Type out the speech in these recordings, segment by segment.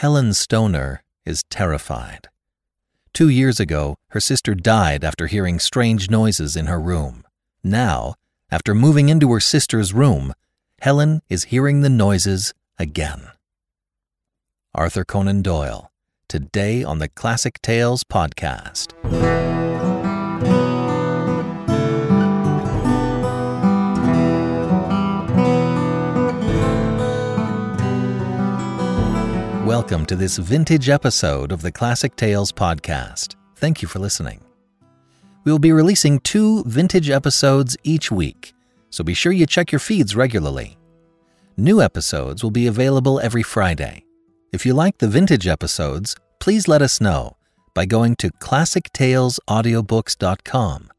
Helen Stoner is terrified. Two years ago, her sister died after hearing strange noises in her room. Now, after moving into her sister's room, Helen is hearing the noises again. Arthur Conan Doyle, today on the Classic Tales podcast. Welcome to this vintage episode of the Classic Tales podcast. Thank you for listening. We will be releasing two vintage episodes each week, so be sure you check your feeds regularly. New episodes will be available every Friday. If you like the vintage episodes, please let us know by going to classictalesaudiobooks.com.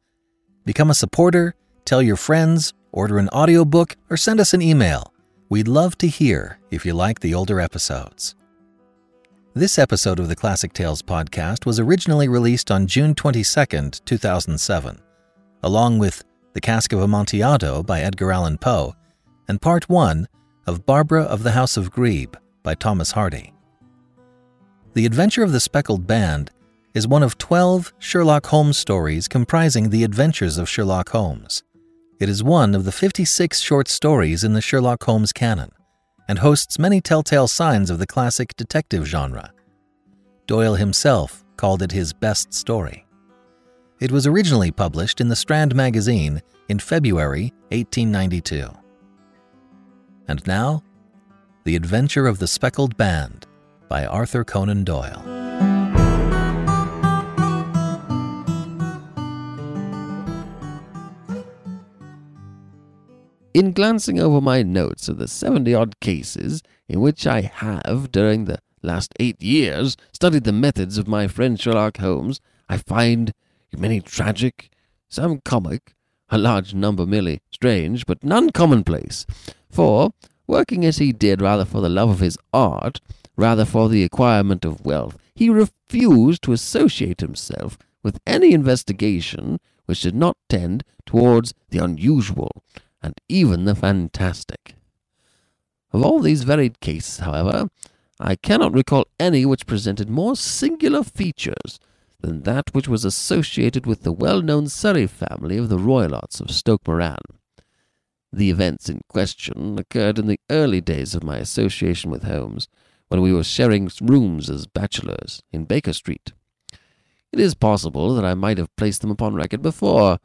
Become a supporter, tell your friends, order an audiobook, or send us an email. We'd love to hear if you like the older episodes. This episode of the Classic Tales podcast was originally released on June 22, 2007, along with The Cask of Amontillado by Edgar Allan Poe and Part 1 of Barbara of the House of Grebe by Thomas Hardy. The Adventure of the Speckled Band is one of 12 Sherlock Holmes stories comprising the adventures of Sherlock Holmes. It is one of the 56 short stories in the Sherlock Holmes canon and hosts many telltale signs of the classic detective genre. Doyle himself called it his best story. It was originally published in the Strand magazine in February 1892. And now, The Adventure of the Speckled Band by Arthur Conan Doyle. In glancing over my notes of the 70 odd cases in which I have, during the last eight years, studied the methods of my friend Sherlock Holmes, I find many tragic, some comic, a large number merely strange, but none commonplace. For, working as he did rather for the love of his art, rather for the acquirement of wealth, he refused to associate himself with any investigation which did not tend towards the unusual and even the fantastic. Of all these varied cases, however, I cannot recall any which presented more singular features than that which was associated with the well-known Surrey family of the Roylotts of Stoke Moran. The events in question occurred in the early days of my association with Holmes, when we were sharing rooms as bachelors in Baker Street. It is possible that I might have placed them upon record before,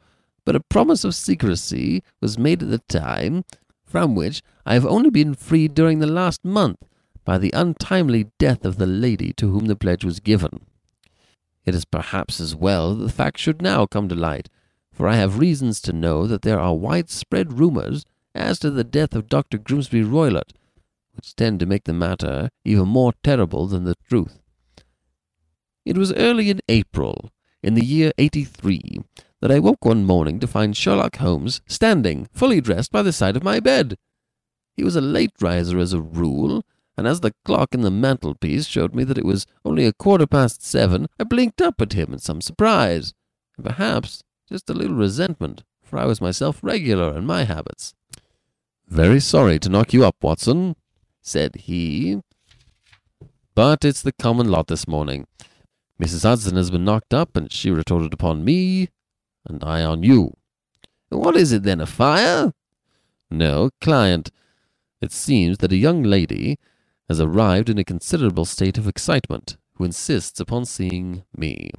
but a promise of secrecy was made at the time, from which I have only been freed during the last month by the untimely death of the lady to whom the pledge was given. It is perhaps as well that the fact should now come to light, for I have reasons to know that there are widespread rumours as to the death of Dr. Grimsby Roylott, which tend to make the matter even more terrible than the truth. It was early in April, in the year 83, that I woke one morning to find Sherlock Holmes standing, fully dressed, by the side of my bed. He was a late riser as a rule, and as the clock in the mantelpiece showed me that it was only a quarter past seven, I blinked up at him in some surprise, and perhaps just a little resentment, for I was myself regular in my habits. Very sorry to knock you up, Watson, said he, but it's the common lot this morning. Mrs. Hudson has been knocked up, and she retorted upon me, and I on you. What is it then, a fire? No, client. It seems that a young lady has arrived in a considerable state of excitement, who insists upon seeing me.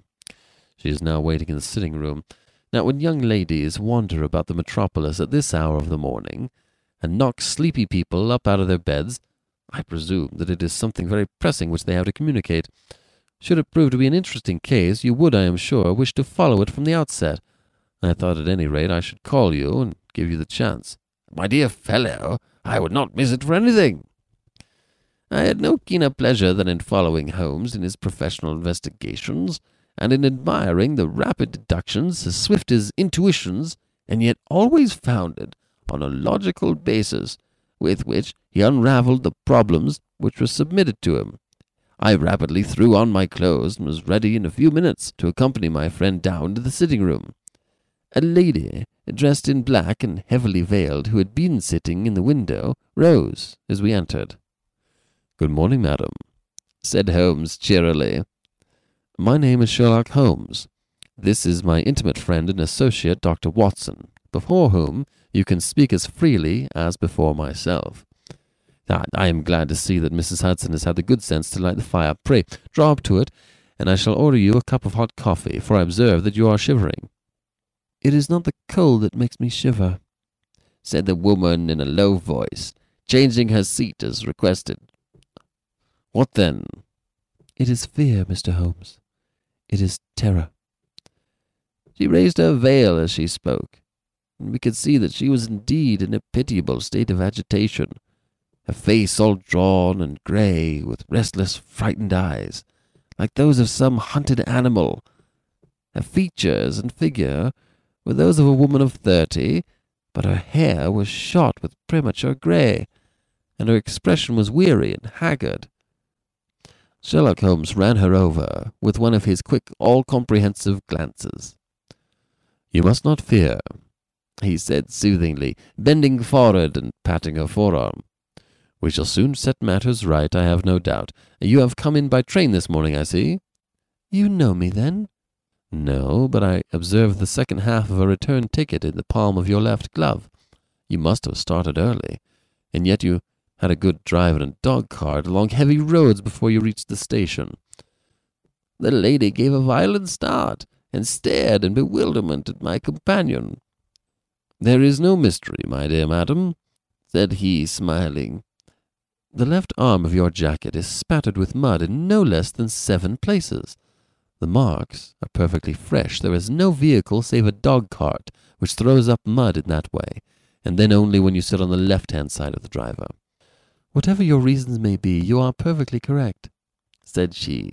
She is now waiting in the sitting room. Now, when young ladies wander about the metropolis at this hour of the morning, and knock sleepy people up out of their beds, I presume that it is something very pressing which they have to communicate. Should it prove to be an interesting case, you would, I am sure, wish to follow it from the outset. I thought at any rate I should call you and give you the chance. My dear fellow, I would not miss it for anything. I had no keener pleasure than in following Holmes in his professional investigations, and in admiring the rapid deductions as swift as intuitions, and yet always founded on a logical basis, with which he unravelled the problems which were submitted to him. I rapidly threw on my clothes and was ready in a few minutes to accompany my friend down to the sitting room. A lady, dressed in black and heavily veiled, who had been sitting in the window, rose as we entered. Good morning, madam, said Holmes cheerily. My name is Sherlock Holmes. This is my intimate friend and associate, Dr. Watson, before whom you can speak as freely as before myself. I, I am glad to see that Mrs. Hudson has had the good sense to light the fire. Pray, draw up to it, and I shall order you a cup of hot coffee, for I observe that you are shivering. It is not the cold that makes me shiver, said the woman in a low voice, changing her seat as requested. What then? It is fear, Mr. Holmes. It is terror. She raised her veil as she spoke, and we could see that she was indeed in a pitiable state of agitation, her face all drawn and grey, with restless, frightened eyes, like those of some hunted animal. Her features and figure were those of a woman of thirty, but her hair was shot with premature grey, and her expression was weary and haggard. Sherlock Holmes ran her over with one of his quick, all comprehensive glances. You must not fear, he said soothingly, bending forward and patting her forearm. We shall soon set matters right, I have no doubt. You have come in by train this morning, I see. You know me, then? No, but I observed the second half of a return ticket in the palm of your left glove. You must have started early, and yet you had a good drive in a dog cart along heavy roads before you reached the station. The lady gave a violent start and stared in bewilderment at my companion. There is no mystery, my dear madam, said he, smiling. The left arm of your jacket is spattered with mud in no less than seven places. The marks are perfectly fresh. There is no vehicle save a dog cart which throws up mud in that way, and then only when you sit on the left hand side of the driver. Whatever your reasons may be, you are perfectly correct, said she.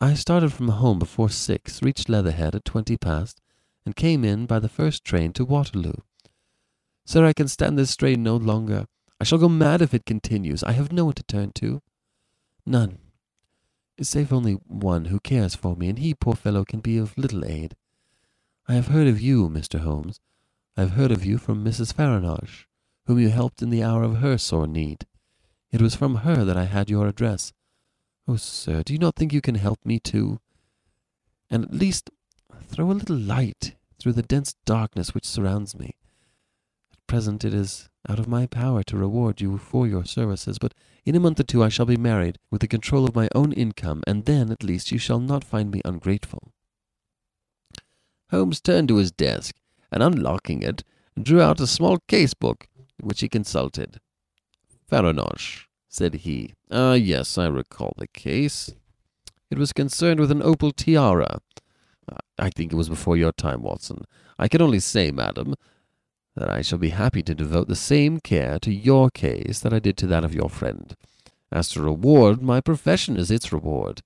I started from home before six, reached Leatherhead at twenty past, and came in by the first train to Waterloo. Sir, I can stand this strain no longer. I shall go mad if it continues. I have no one to turn to. None. Save only one who cares for me, and he, poor fellow, can be of little aid. I have heard of you, Mr. Holmes. I have heard of you from Mrs. Farintosh, whom you helped in the hour of her sore need. It was from her that I had your address. Oh, sir, do you not think you can help me too? And at least throw a little light through the dense darkness which surrounds me. At present it is out of my power to reward you for your services, but in a month or two I shall be married, with the control of my own income, and then at least you shall not find me ungrateful. Holmes turned to his desk, and unlocking it, drew out a small case book, which he consulted. Farintosh, said he. Ah, yes, I recall the case. It was concerned with an opal tiara. I think it was before your time, Watson. I can only say, madam, that I shall be happy to devote the same care to your case that I did to that of your friend. As to reward, my profession is its reward.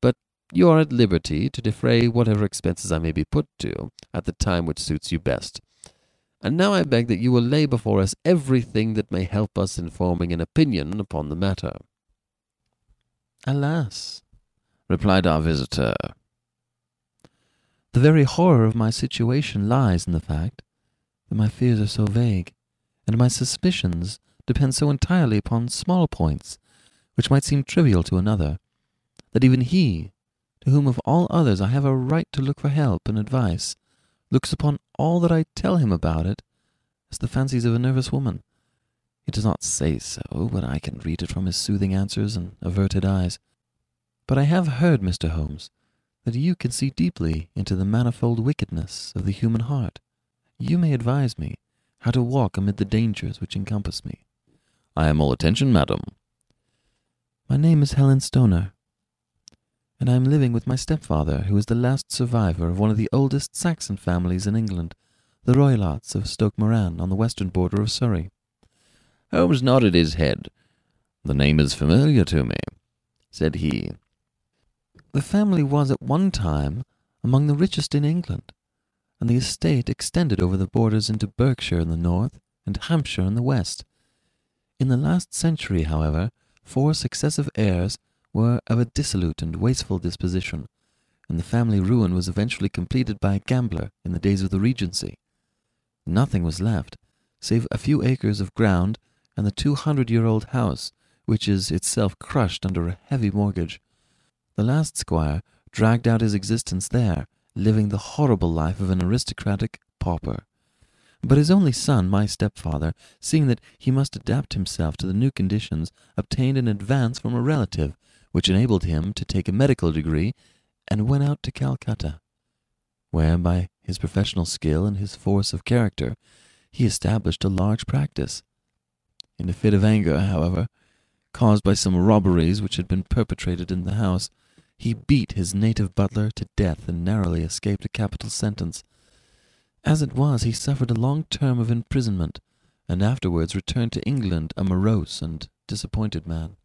But you are at liberty to defray whatever expenses I may be put to at the time which suits you best. And now I beg that you will lay before us everything that may help us in forming an opinion upon the matter. Alas, replied our visitor, the very horror of my situation lies in the fact that my fears are so vague, and my suspicions depend so entirely upon small points, which might seem trivial to another, that even he, to whom of all others I have a right to look for help and advice, looks upon all that I tell him about it as the fancies of a nervous woman. He does not say so, but I can read it from his soothing answers and averted eyes. But I have heard, Mr. Holmes, that you can see deeply into the manifold wickedness of the human heart. You may advise me how to walk amid the dangers which encompass me. I am all attention, madam. My name is Helen Stoner, and I am living with my stepfather, who is the last survivor of one of the oldest Saxon families in England, the Roylotts of Stoke Moran, on the western border of Surrey. Holmes nodded his head. The name is familiar to me, said he. The family was at one time among the richest in England, and the estate extended over the borders into Berkshire in the north and Hampshire in the west. In the last century, however, four successive heirs were of a dissolute and wasteful disposition, and the family ruin was eventually completed by a gambler in the days of the Regency. Nothing was left, save a few acres of ground and the two hundred year old house, which is itself crushed under a heavy mortgage. The last squire dragged out his existence there, living the horrible life of an aristocratic pauper. But his only son, my stepfather, seeing that he must adapt himself to the new conditions, obtained an advance from a relative, which enabled him to take a medical degree, and went out to Calcutta, where, by his professional skill and his force of character, he established a large practice. In a fit of anger, however, caused by some robberies which had been perpetrated in the house, he beat his native butler to death and narrowly escaped a capital sentence. As it was, he suffered a long term of imprisonment, and afterwards returned to England a morose and disappointed man.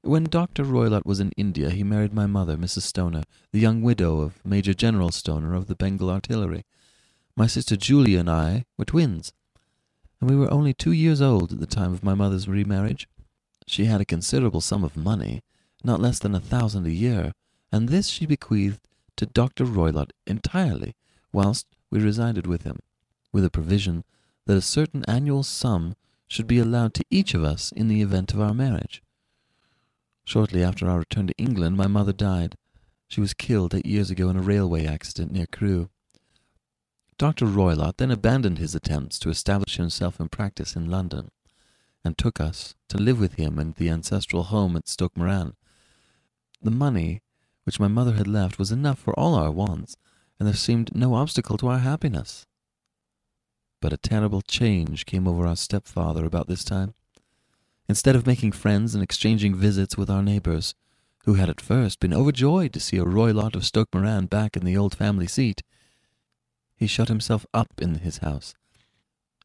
When Dr. Roylott was in India, he married my mother, Mrs. Stoner, the young widow of Major General Stoner of the Bengal Artillery. My sister Julia and I were twins, and we were only two years old at the time of my mother's remarriage. She had a considerable sum of money, not less than a thousand a year, and this she bequeathed to Dr. Roylott entirely, whilst we resided with him, with a provision that a certain annual sum should be allowed to each of us in the event of our marriage. Shortly after our return to England, my mother died. She was killed eight years ago in a railway accident near Crewe. Dr. Roylott then abandoned his attempts to establish himself in practice in London, and took us to live with him in the ancestral home at Stoke Moran. The money which my mother had left was enough for all our wants, and there seemed no obstacle to our happiness. But a terrible change came over our stepfather about this time. Instead of making friends and exchanging visits with our neighbors, who had at first been overjoyed to see a Roylott of Stoke Moran back in the old family seat, he shut himself up in his house,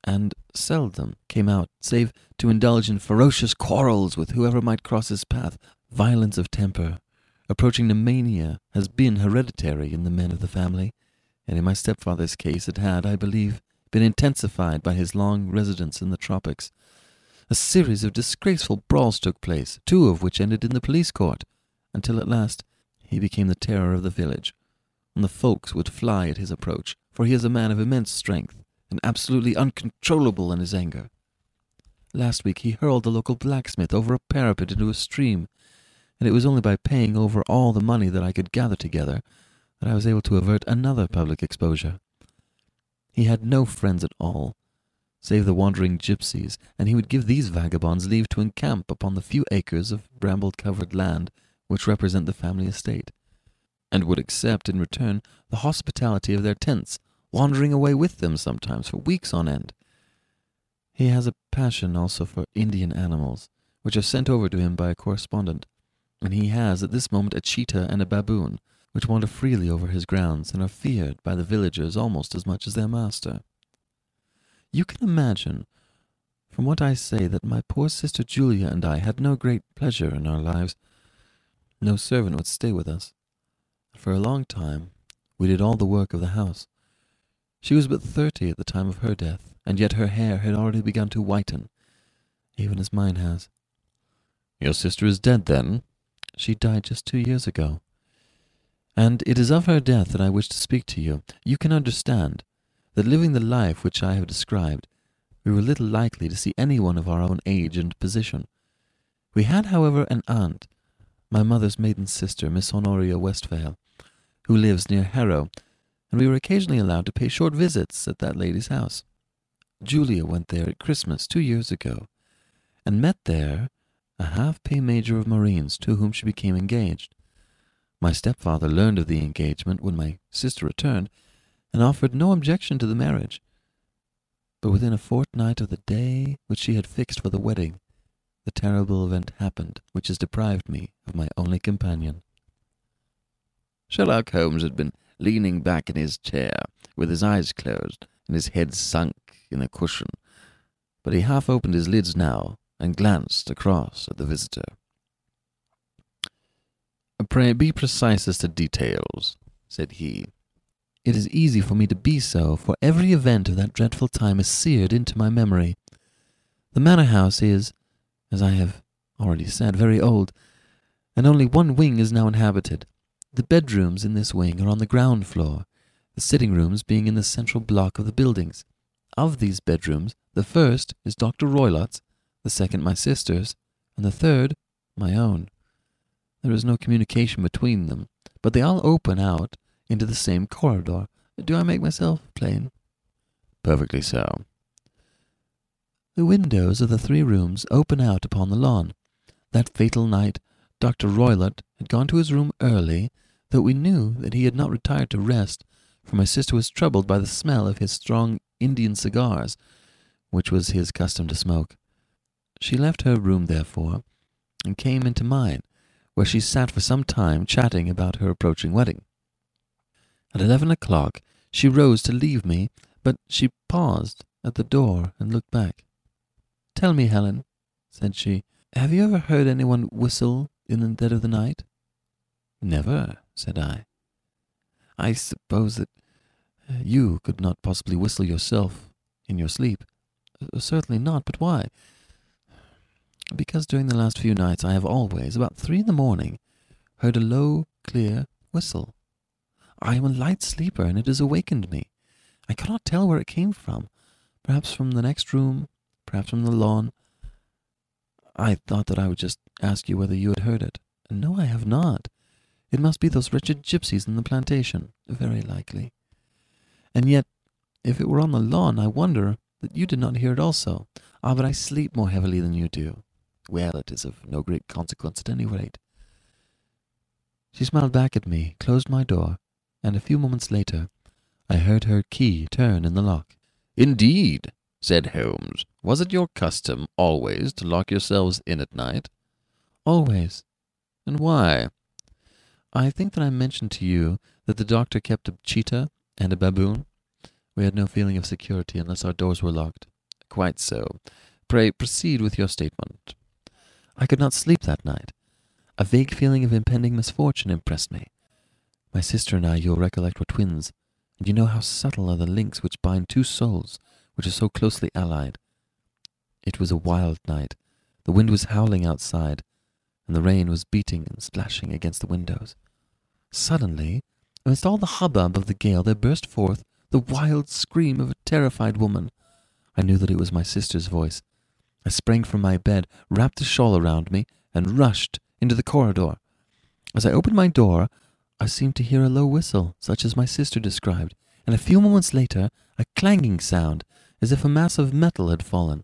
and seldom came out save to indulge in ferocious quarrels with whoever might cross his path. Violence of temper, approaching to mania, has been hereditary in the men of the family, and in my stepfather's case it had, I believe, been intensified by his long residence in the tropics. A series of disgraceful brawls took place, two of which ended in the police court, until at last he became the terror of the village, and the folks would fly at his approach, for he is a man of immense strength, and absolutely uncontrollable in his anger. Last week he hurled the local blacksmith over a parapet into a stream, and it was only by paying over all the money that I could gather together that I was able to avert another public exposure. He had no friends at all, save the wandering gypsies, and he would give these vagabonds leave to encamp upon the few acres of bramble covered land which represent the family estate, and would accept in return the hospitality of their tents, wandering away with them sometimes for weeks on end. He has a passion also for Indian animals, which are sent over to him by a correspondent, and he has at this moment a cheetah and a baboon, which wander freely over his grounds and are feared by the villagers almost as much as their master. You can imagine from what I say that my poor sister Julia and I had no great pleasure in our lives. No servant would stay with us. For a long time we did all the work of the house. She was but thirty at the time of her death, and yet her hair had already begun to whiten, even as mine has. Your sister is dead, then? She died just two years ago. And it is of her death that I wish to speak to you. You can understand that living the life which I have described, we were little likely to see anyone of our own age and position. We had, however, an aunt, my mother's maiden sister, Miss Honoria Westphail, who lives near Harrow, and we were occasionally allowed to pay short visits at that lady's house. Julia went there at Christmas two years ago, and met there a half-pay major of Marines to whom she became engaged. My stepfather learned of the engagement when my sister returned, and offered no objection to the marriage. But within a fortnight of the day which she had fixed for the wedding, the terrible event happened which has deprived me of my only companion. Sherlock Holmes had been leaning back in his chair, with his eyes closed and his head sunk in a cushion, but he half opened his lids now and glanced across at the visitor. Pray be precise as to details, said he. It is easy for me to be so, for every event of that dreadful time is seared into my memory. The manor house is, as I have already said, very old, and only one wing is now inhabited. The bedrooms in this wing are on the ground floor, the sitting rooms being in the central block of the buildings. Of these bedrooms, the first is Dr. Roylott's, the second my sister's, and the third my own. There is no communication between them, but they all open out into the same corridor. Do I make myself plain? Perfectly so. The windows of the three rooms open out upon the lawn. That fatal night, Dr. Roylott had gone to his room early, though we knew that he had not retired to rest, for my sister was troubled by the smell of his strong Indian cigars, which was his custom to smoke. She left her room, therefore, and came into mine, where she sat for some time chatting about her approaching wedding. At eleven o'clock she rose to leave me, but she paused at the door and looked back. Tell me, Helen, said she, have you ever heard anyone whistle in the dead of the night? Never, said I. I suppose that uh, you could not possibly whistle yourself in your sleep. Uh, certainly not, but why? Because during the last few nights I have always, about three in the morning, heard a low, clear whistle. I am a light sleeper, and it has awakened me. I cannot tell where it came from. Perhaps from the next room, perhaps from the lawn. I thought that I would just ask you whether you had heard it. No, I have not. It must be those wretched gypsies in the plantation. Very likely. And yet, if it were on the lawn, I wonder that you did not hear it also. Ah, but I sleep more heavily than you do. Well, it is of no great consequence at any rate. She smiled back at me, closed my door, and a few moments later I heard her key turn in the lock. Indeed, said Holmes. Was it your custom always to lock yourselves in at night? Always. And why? I think that I mentioned to you that the doctor kept a cheetah and a baboon. We had no feeling of security unless our doors were locked. Quite so. Pray proceed with your statement. I could not sleep that night. A vague feeling of impending misfortune impressed me. My sister and I, you'll recollect, were twins, and you know how subtle are the links which bind two souls which are so closely allied. It was a wild night. The wind was howling outside, and the rain was beating and splashing against the windows. Suddenly, amidst all the hubbub of the gale, there burst forth the wild scream of a terrified woman. I knew that it was my sister's voice. I sprang from my bed, wrapped a shawl around me, and rushed into the corridor. As I opened my door, I seemed to hear a low whistle, such as my sister described, and a few moments later a clanging sound, as if a mass of metal had fallen.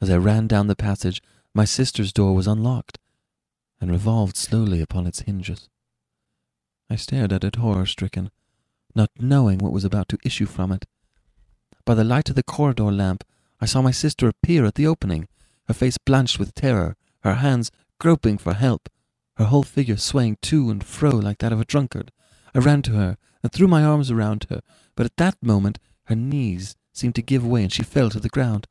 As I ran down the passage, my sister's door was unlocked and revolved slowly upon its hinges. I stared at it horror stricken, not knowing what was about to issue from it. By the light of the corridor lamp, I saw my sister appear at the opening, her face blanched with terror, her hands groping for help her whole figure swaying to and fro like that of a drunkard. I ran to her and threw my arms around her, but at that moment her knees seemed to give way and she fell to the ground.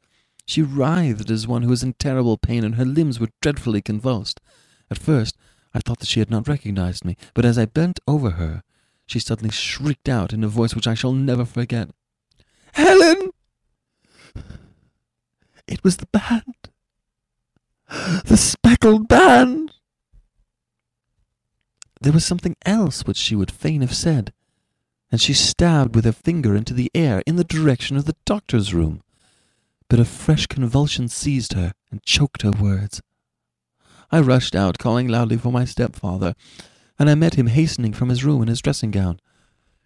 She writhed as one who was in terrible pain, and her limbs were dreadfully convulsed. At first, I thought that she had not recognized me, but as I bent over her, she suddenly shrieked out in a voice which I shall never forget Helen! It was the band! The speckled band! There was something else which she would fain have said, and she stabbed with her finger into the air in the direction of the doctor's room. But a fresh convulsion seized her and choked her words. I rushed out, calling loudly for my stepfather, and I met him hastening from his room in his dressing gown.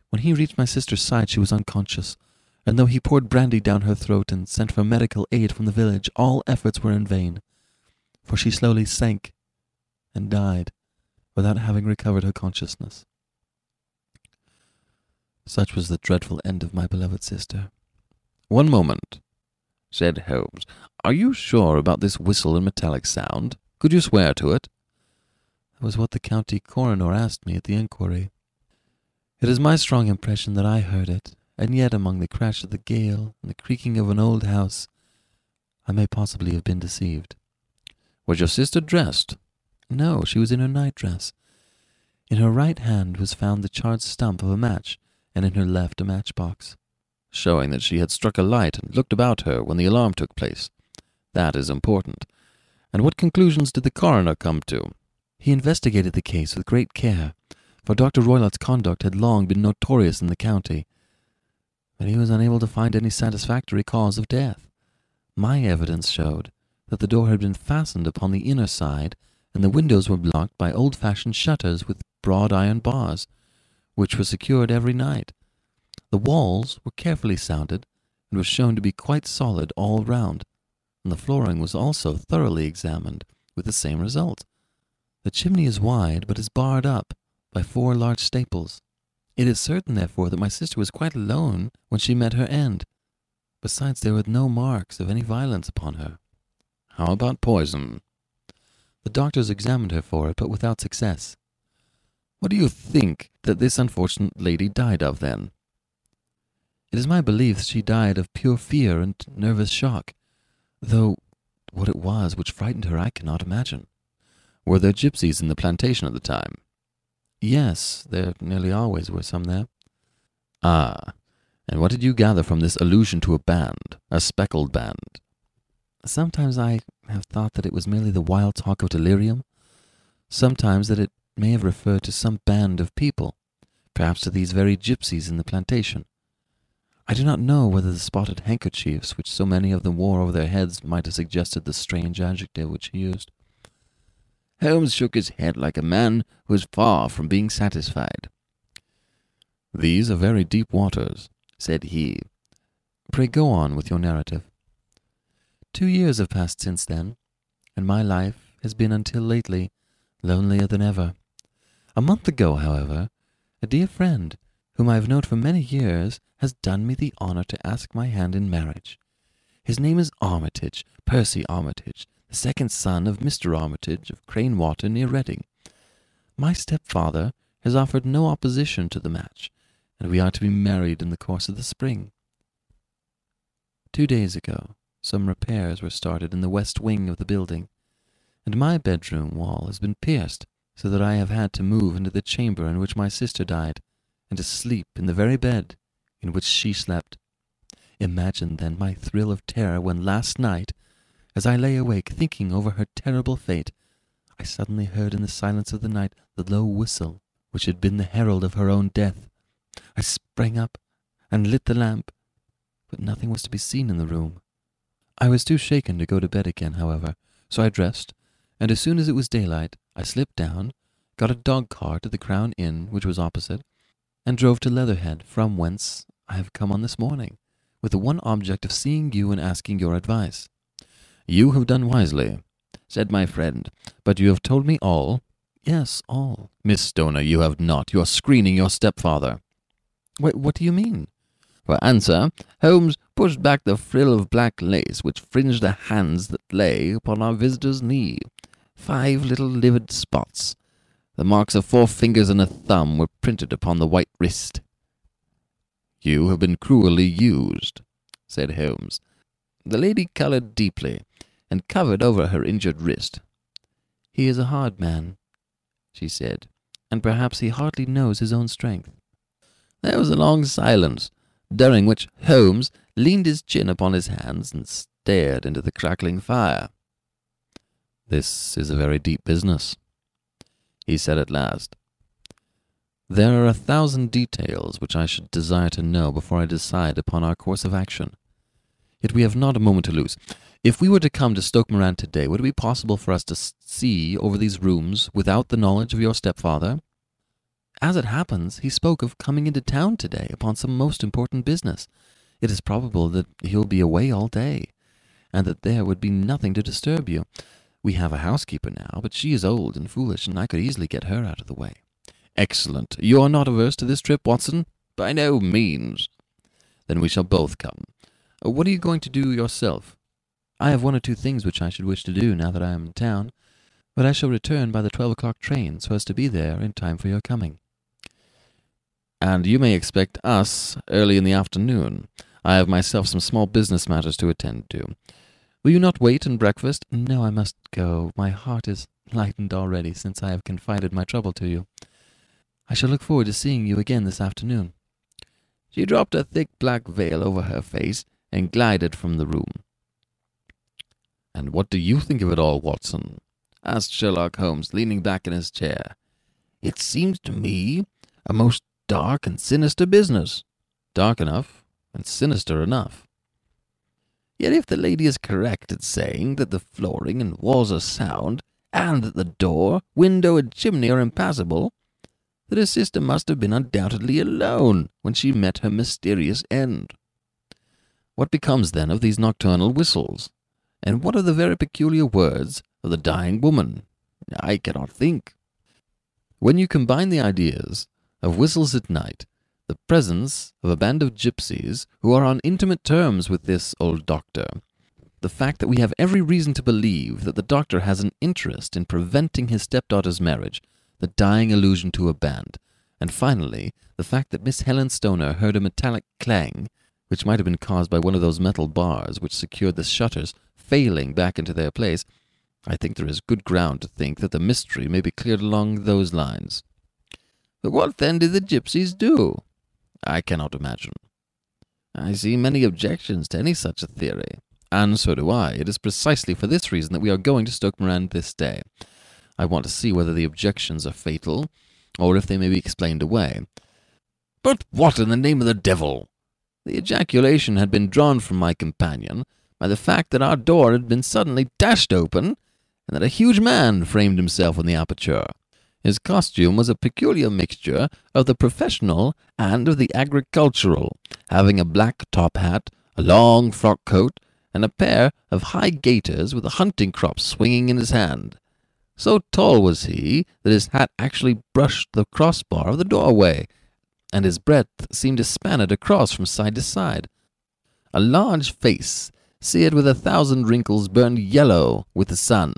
When he reached my sister's side, she was unconscious, and though he poured brandy down her throat and sent for medical aid from the village, all efforts were in vain, for she slowly sank and died without having recovered her consciousness. Such was the dreadful end of my beloved sister. One moment, said Holmes. Are you sure about this whistle and metallic sound? Could you swear to it? That was what the county coroner asked me at the inquiry. It is my strong impression that I heard it, and yet among the crash of the gale and the creaking of an old house, I may possibly have been deceived. Was your sister dressed? No, she was in her nightdress. In her right hand was found the charred stump of a match, and in her left a matchbox. Showing that she had struck a light and looked about her when the alarm took place. That is important. And what conclusions did the coroner come to? He investigated the case with great care, for Dr. Roylott's conduct had long been notorious in the county. But he was unable to find any satisfactory cause of death. My evidence showed that the door had been fastened upon the inner side, and the windows were blocked by old fashioned shutters with broad iron bars, which were secured every night. The walls were carefully sounded, and were shown to be quite solid all round, and the flooring was also thoroughly examined, with the same result. The chimney is wide, but is barred up by four large staples. It is certain, therefore, that my sister was quite alone when she met her end. Besides, there were no marks of any violence upon her. How about poison? The doctors examined her for it, but without success. What do you think that this unfortunate lady died of, then? It is my belief that she died of pure fear and nervous shock, though what it was which frightened her I cannot imagine. Were there gypsies in the plantation at the time? Yes, there nearly always were some there. Ah, and what did you gather from this allusion to a band, a speckled band? Sometimes I have thought that it was merely the wild talk of delirium. Sometimes that it may have referred to some band of people, perhaps to these very gypsies in the plantation. I do not know whether the spotted handkerchiefs which so many of them wore over their heads might have suggested the strange adjective which he used. Holmes shook his head like a man who is far from being satisfied. These are very deep waters, said he. Pray go on with your narrative. Two years have passed since then, and my life has been until lately lonelier than ever. A month ago, however, a dear friend, whom I have known for many years, has done me the honor to ask my hand in marriage. His name is Armitage, Percy Armitage, the second son of Mr. Armitage of Crane Water near Reading. My stepfather has offered no opposition to the match, and we are to be married in the course of the spring. Two days ago, some repairs were started in the west wing of the building, and my bedroom wall has been pierced, so that I have had to move into the chamber in which my sister died, and to sleep in the very bed in which she slept. Imagine, then, my thrill of terror when last night, as I lay awake thinking over her terrible fate, I suddenly heard in the silence of the night the low whistle which had been the herald of her own death. I sprang up and lit the lamp, but nothing was to be seen in the room. I was too shaken to go to bed again, however, so I dressed, and as soon as it was daylight, I slipped down, got a dog cart at the Crown Inn, which was opposite, and drove to Leatherhead, from whence I have come on this morning, with the one object of seeing you and asking your advice. You have done wisely, said my friend, but you have told me all. Yes, all. Miss Stoner, you have not. You are screening your stepfather. Wait, what do you mean? For answer, Holmes pushed back the frill of black lace which fringed the hands that lay upon our visitor's knee. Five little livid spots, the marks of four fingers and a thumb, were printed upon the white wrist. You have been cruelly used, said Holmes. The lady colored deeply, and covered over her injured wrist. He is a hard man, she said, and perhaps he hardly knows his own strength. There was a long silence, during which Holmes leaned his chin upon his hands and stared into the crackling fire. This is a very deep business, he said at last. There are a thousand details which I should desire to know before I decide upon our course of action. Yet we have not a moment to lose. If we were to come to Stoke Moran today, would it be possible for us to see over these rooms without the knowledge of your stepfather? As it happens, he spoke of coming into town today upon some most important business. It is probable that he'll be away all day, and that there would be nothing to disturb you. We have a housekeeper now, but she is old and foolish, and I could easily get her out of the way. Excellent. You are not averse to this trip, Watson? By no means. Then we shall both come. What are you going to do yourself? I have one or two things which I should wish to do now that I am in town, but I shall return by the twelve o'clock train so as to be there in time for your coming. And you may expect us early in the afternoon. I have myself some small business matters to attend to. Will you not wait and breakfast? No, I must go. My heart is lightened already since I have confided my trouble to you. I shall look forward to seeing you again this afternoon. She dropped a thick black veil over her face and glided from the room. And what do you think of it all, Watson? asked Sherlock Holmes, leaning back in his chair. It seems to me a most dark and sinister business. Dark enough and sinister enough. Yet if the lady is correct in saying that the flooring and walls are sound, and that the door, window, and chimney are impassable, that her sister must have been undoubtedly alone when she met her mysterious end. What becomes then of these nocturnal whistles? And what are the very peculiar words of the dying woman? I cannot think. When you combine the ideas of whistles at night, the presence of a band of gypsies who are on intimate terms with this old doctor, the fact that we have every reason to believe that the doctor has an interest in preventing his stepdaughter's marriage, the dying allusion to a band, and finally, the fact that Miss Helen Stoner heard a metallic clang, which might have been caused by one of those metal bars which secured the shutters failing back into their place, I think there is good ground to think that the mystery may be cleared along those lines. But what then did the gypsies do? I cannot imagine. I see many objections to any such a theory. And so do I. It is precisely for this reason that we are going to Stoke Moran this day. I want to see whether the objections are fatal, or if they may be explained away. But what in the name of the devil? The ejaculation had been drawn from my companion by the fact that our door had been suddenly dashed open and that a huge man framed himself in the aperture. His costume was a peculiar mixture of the professional and of the agricultural, having a black top hat, a long frock coat, and a pair of high gaiters with a hunting crop swinging in his hand. So tall was he that his hat actually brushed the crossbar of the doorway, and his breadth seemed to span it across from side to side. A large face, seared with a thousand wrinkles, burned yellow with the sun,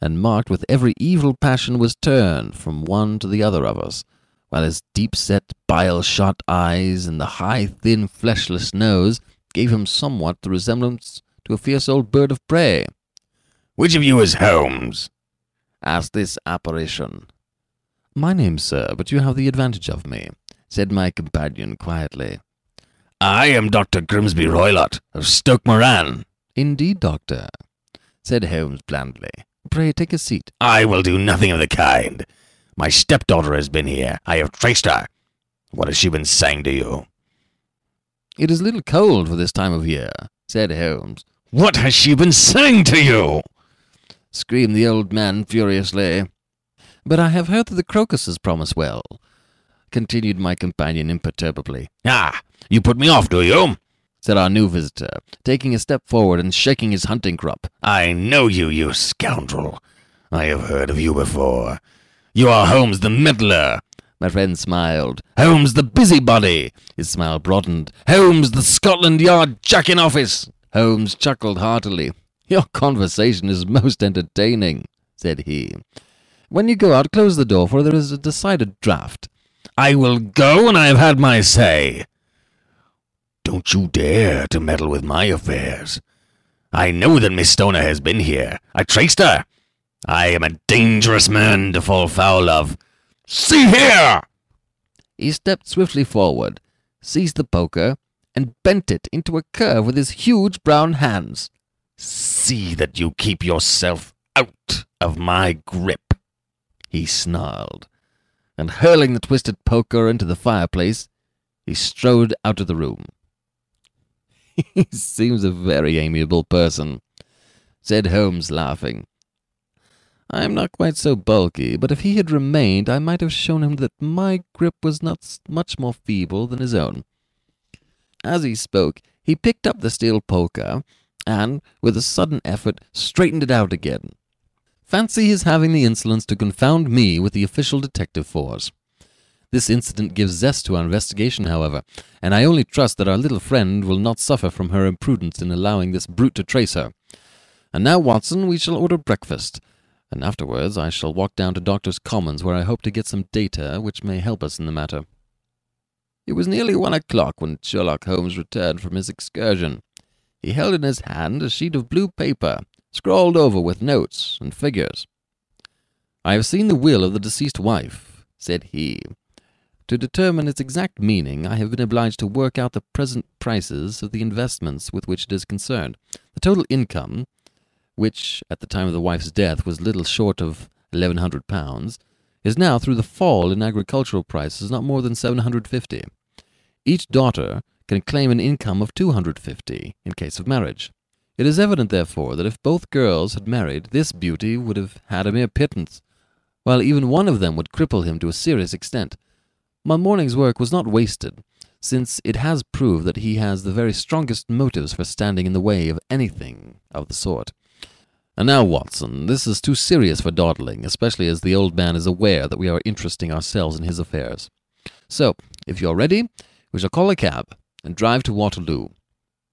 and marked with every evil passion was turned from one to the other of us, while his deep-set, bile-shot eyes and the high, thin, fleshless nose gave him somewhat the resemblance to a fierce old bird of prey. Which of you is Holmes? asked this apparition. My name, sir, but you have the advantage of me, said my companion quietly. I am Dr. Grimsby Roylott of Stoke Moran. Indeed, doctor, said Holmes blandly. Pray take a seat. I will do nothing of the kind. My stepdaughter has been here. I have traced her. What has she been saying to you? It is a little cold for this time of year, said Holmes. What has she been saying to you? screamed the old man furiously. But I have heard that the crocuses promise well, continued my companion imperturbably. Ah, you put me off, do you? said our new visitor, taking a step forward and shaking his hunting crop. I know you, you scoundrel. I have heard of you before. You are Holmes the meddler. My friend smiled. Holmes the busybody. His smile broadened. Holmes the Scotland Yard Jack in office. Holmes chuckled heartily. Your conversation is most entertaining, said he. When you go out, close the door, for there is a decided draught. I will go when I have had my say. Don't you dare to meddle with my affairs. I know that Miss Stoner has been here. I traced her. I am a dangerous man to fall foul of. See here! He stepped swiftly forward, seized the poker, and bent it into a curve with his huge brown hands. See that you keep yourself out of my grip, he snarled, and hurling the twisted poker into the fireplace, he strode out of the room. he seems a very amiable person, said Holmes, laughing. I am not quite so bulky, but if he had remained, I might have shown him that my grip was not much more feeble than his own. As he spoke, he picked up the steel poker and, with a sudden effort, straightened it out again. Fancy his having the insolence to confound me with the official detective force. This incident gives zest to our investigation, however, and I only trust that our little friend will not suffer from her imprudence in allowing this brute to trace her. And now, Watson, we shall order breakfast, and afterwards I shall walk down to Doctor's Commons, where I hope to get some data which may help us in the matter. It was nearly one o'clock when Sherlock Holmes returned from his excursion. He held in his hand a sheet of blue paper, scrawled over with notes and figures. I have seen the will of the deceased wife, said he. To determine its exact meaning, I have been obliged to work out the present prices of the investments with which it is concerned. The total income, which at the time of the wife's death was little short of eleven hundred pounds, is now, through the fall in agricultural prices, not more than seven hundred fifty. Each daughter can claim an income of two hundred fifty in case of marriage. It is evident, therefore, that if both girls had married, this beauty would have had a mere pittance, while even one of them would cripple him to a serious extent. My morning's work was not wasted, since it has proved that he has the very strongest motives for standing in the way of anything of the sort. And now, Watson, this is too serious for dawdling, especially as the old man is aware that we are interesting ourselves in his affairs. So, if you're ready, we shall call a cab and drive to Waterloo.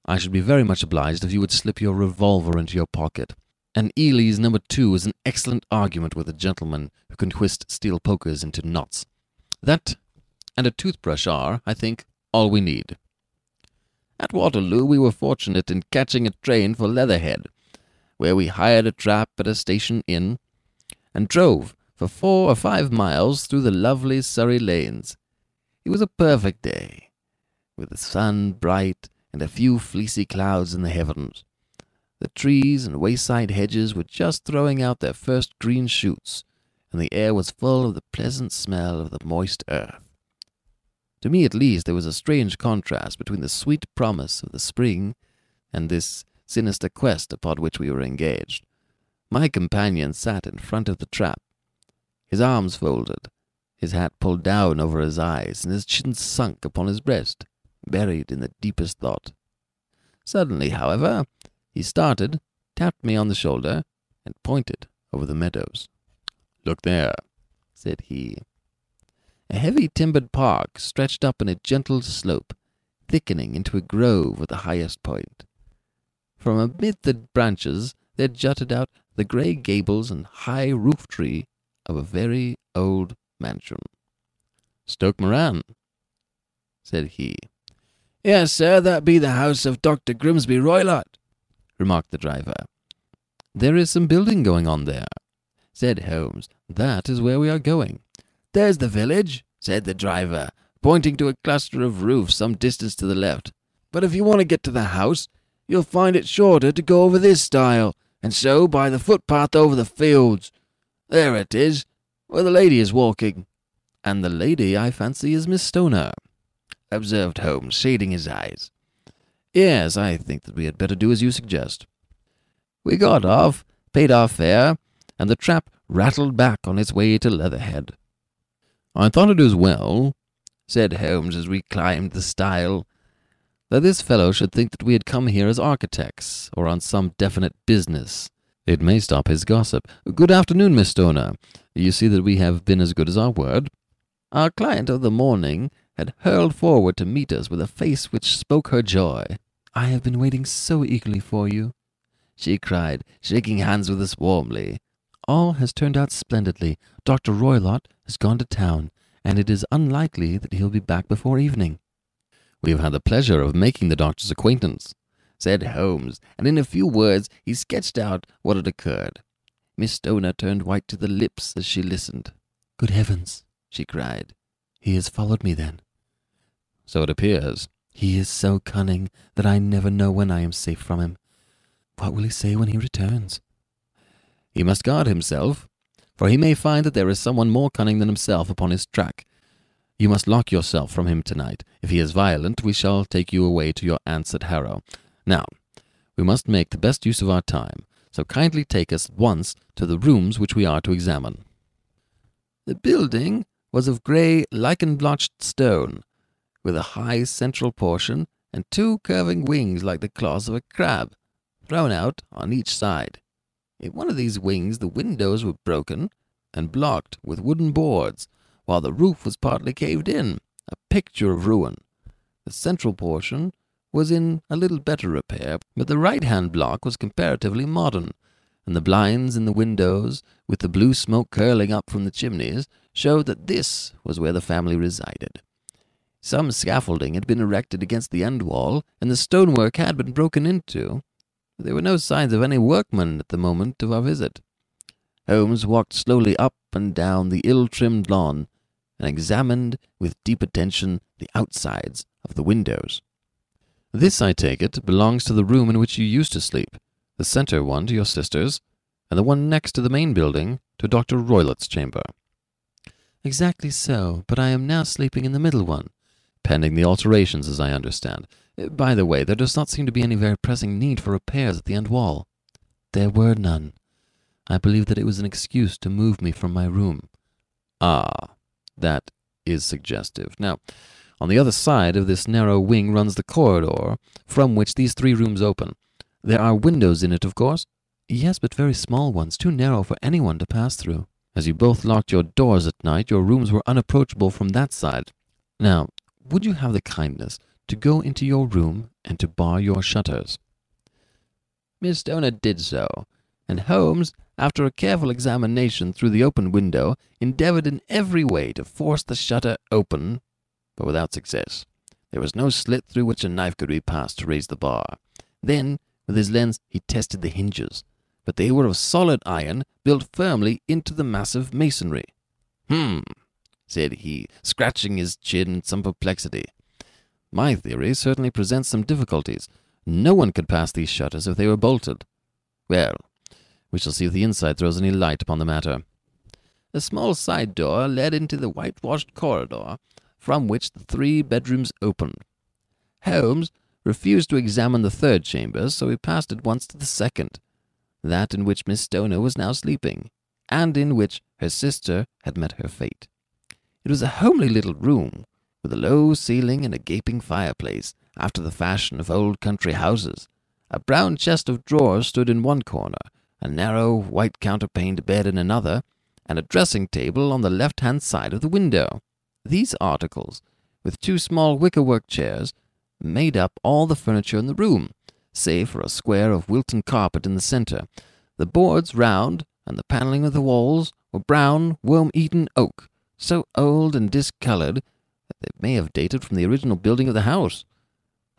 I should be very much obliged if you would slip your revolver into your pocket. And Eley's number two is an excellent argument with a gentleman who can twist steel pokers into knots. That and a toothbrush are, I think, all we need. At Waterloo, we were fortunate in catching a train for Leatherhead, where we hired a trap at a station inn and drove for four or five miles through the lovely Surrey lanes. It was a perfect day, with the sun bright and a few fleecy clouds in the heavens. The trees and wayside hedges were just throwing out their first green shoots, and the air was full of the pleasant smell of the moist earth. To me, at least, there was a strange contrast between the sweet promise of the spring and this sinister quest upon which we were engaged. My companion sat in front of the trap, his arms folded, his hat pulled down over his eyes, and his chin sunk upon his breast, buried in the deepest thought. Suddenly, however, he started, tapped me on the shoulder, and pointed over the meadows. Look there, said he. A heavy timbered park stretched up in a gentle slope, thickening into a grove at the highest point. From amid the branches there jutted out the grey gables and high roof tree of a very old mansion. Stoke Moran, said he. Yes, sir, that be the house of Dr. Grimsby Roylott, remarked the driver. There is some building going on there, said Holmes. That is where we are going. There's the village, said the driver, pointing to a cluster of roofs some distance to the left. But if you want to get to the house, you'll find it shorter to go over this stile, and so by the footpath over the fields. There it is, where the lady is walking. And the lady, I fancy, is Miss Stoner, observed Holmes, shading his eyes. Yes, I think that we had better do as you suggest. We got off, paid our fare, and the trap rattled back on its way to Leatherhead. I thought it as well, said Holmes as we climbed the stile, that this fellow should think that we had come here as architects, or on some definite business. It may stop his gossip. Good afternoon, Miss Stoner. You see that we have been as good as our word. Our client of the morning had hurled forward to meet us with a face which spoke her joy. I have been waiting so eagerly for you, she cried, shaking hands with us warmly. All has turned out splendidly. Dr. Roylott has gone to town, and it is unlikely that he'll be back before evening. We have had the pleasure of making the doctor's acquaintance, said Holmes, and in a few words he sketched out what had occurred. Miss Stoner turned white to the lips as she listened. Good heavens, she cried. He has followed me then. So it appears. He is so cunning that I never know when I am safe from him. What will he say when he returns? He must guard himself, for he may find that there is someone more cunning than himself upon his track. You must lock yourself from him tonight. If he is violent, we shall take you away to your aunt's at Harrow. Now, we must make the best use of our time, so kindly take us at once to the rooms which we are to examine. The building was of grey lichen-blotched stone, with a high central portion and two curving wings like the claws of a crab, thrown out on each side. In one of these wings the windows were broken and blocked with wooden boards, while the roof was partly caved in, a picture of ruin. The central portion was in a little better repair, but the right-hand block was comparatively modern, and the blinds in the windows, with the blue smoke curling up from the chimneys, showed that this was where the family resided. Some scaffolding had been erected against the end wall, and the stonework had been broken into. There were no signs of any workmen at the moment of our visit. Holmes walked slowly up and down the ill trimmed lawn, and examined with deep attention the outsides of the windows. This, I take it, belongs to the room in which you used to sleep, the centre one to your sister's, and the one next to the main building to Dr. Roylott's chamber. Exactly so, but I am now sleeping in the middle one, pending the alterations, as I understand. By the way, there does not seem to be any very pressing need for repairs at the end wall. There were none. I believe that it was an excuse to move me from my room. Ah, that is suggestive. Now, on the other side of this narrow wing runs the corridor from which these three rooms open. There are windows in it, of course. Yes, but very small ones, too narrow for anyone to pass through. As you both locked your doors at night, your rooms were unapproachable from that side. Now, would you have the kindness to go into your room and to bar your shutters? Miss Stoner did so, and Holmes, after a careful examination through the open window, endeavored in every way to force the shutter open, but without success. There was no slit through which a knife could be passed to raise the bar. Then, with his lens, he tested the hinges, but they were of solid iron, built firmly into the massive masonry. Hmm, said he, scratching his chin in some perplexity. My theory certainly presents some difficulties. No one could pass these shutters if they were bolted. Well, we shall see if the inside throws any light upon the matter. A small side door led into the whitewashed corridor, from which the three bedrooms opened. Holmes refused to examine the third chamber, so he passed at once to the second, that in which Miss Stoner was now sleeping, and in which her sister had met her fate. It was a homely little room, with a low ceiling and a gaping fireplace, after the fashion of old country houses. A brown chest of drawers stood in one corner, a narrow, white counterpaned bed in another, and a dressing table on the left hand side of the window. These articles, with two small wickerwork chairs, made up all the furniture in the room, save for a square of Wilton carpet in the centre. The boards round, and the panelling of the walls were brown, worm-eaten oak, so old and discoloured that they may have dated from the original building of the house.